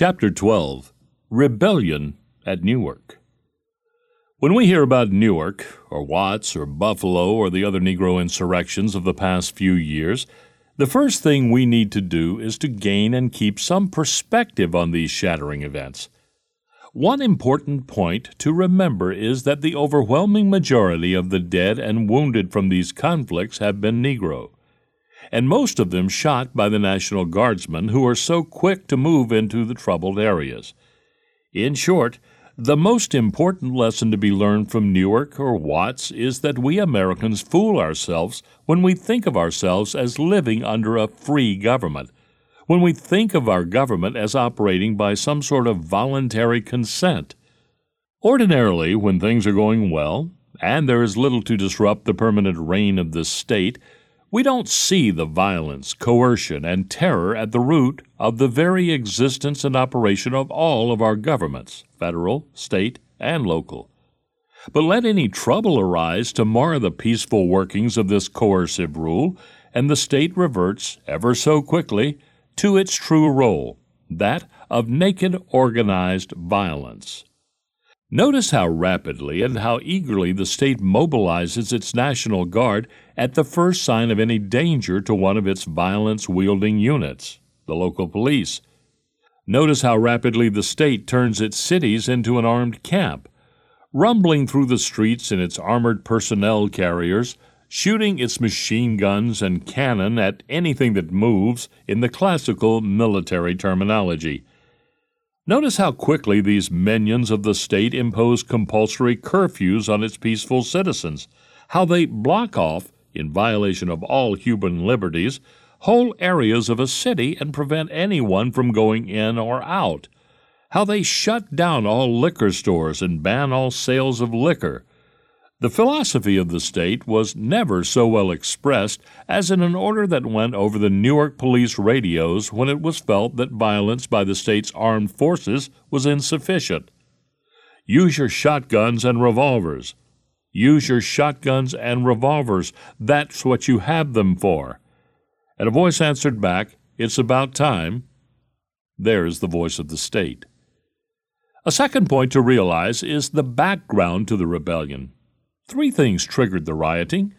Chapter 12 Rebellion at Newark. When we hear about Newark, or Watts, or Buffalo, or the other Negro insurrections of the past few years, the first thing we need to do is to gain and keep some perspective on these shattering events. One important point to remember is that the overwhelming majority of the dead and wounded from these conflicts have been Negro, and most of them shot by the National Guardsmen who are so quick to move into the troubled areas. In short, the most important lesson to be learned from Newark or Watts is that we Americans fool ourselves when we think of ourselves as living under a free government when we think of our government as operating by some sort of voluntary consent. Ordinarily, when things are going well, and there is little to disrupt the permanent reign of the state, we don't see the violence, coercion, and terror at the root of the very existence and operation of all of our governments, federal, state, and local. But let any trouble arise to mar the peaceful workings of this coercive rule, and the state reverts, ever so quickly, to its true role, that of naked organized violence. Notice how rapidly and how eagerly the state mobilizes its National Guard at the first sign of any danger to one of its violence wielding units, the local police. Notice how rapidly the state turns its cities into an armed camp, rumbling through the streets in its armored personnel carriers, shooting its machine guns and cannon at anything that moves in the classical military terminology. Notice how quickly these minions of the state impose compulsory curfews on its peaceful citizens, how they block off, in violation of all human liberties, whole areas of a city and prevent anyone from going in or out, how they shut down all liquor stores and ban all sales of liquor the philosophy of the state was never so well expressed as in an order that went over the Newark police radios when it was felt that violence by the state's armed forces was insufficient. Use your shotguns and revolvers. Use your shotguns and revolvers. That's what you have them for. And a voice answered back, It's about time. There is the voice of the state. A second point to realize is the background to the rebellion. Three things triggered the rioting.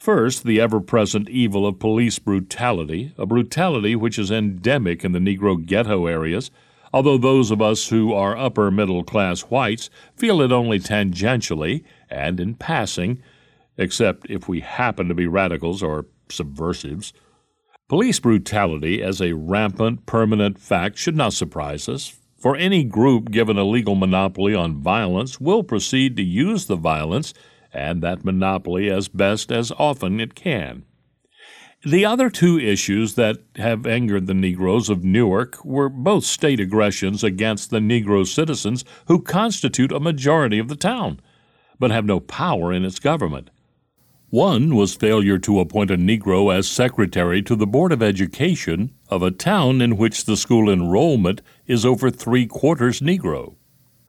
First, the ever present evil of police brutality, a brutality which is endemic in the Negro ghetto areas, although those of us who are upper middle class whites feel it only tangentially and in passing, except if we happen to be radicals or subversives. Police brutality as a rampant, permanent fact should not surprise us, for any group given a legal monopoly on violence will proceed to use the violence and that monopoly as best as often it can. The other two issues that have angered the Negroes of Newark were both state aggressions against the Negro citizens who constitute a majority of the town, but have no power in its government. One was failure to appoint a Negro as secretary to the Board of Education of a town in which the school enrollment is over three quarters Negro.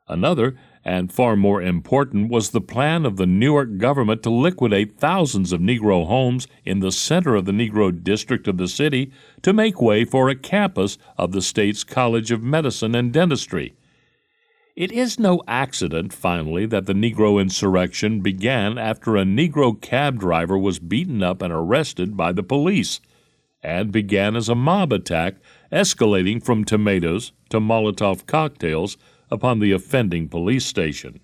Another and far more important was the plan of the Newark government to liquidate thousands of Negro homes in the center of the Negro district of the city to make way for a campus of the state's College of Medicine and Dentistry. It is no accident, finally, that the Negro insurrection began after a Negro cab driver was beaten up and arrested by the police, and began as a mob attack, escalating from tomatoes to Molotov cocktails upon the offending police station.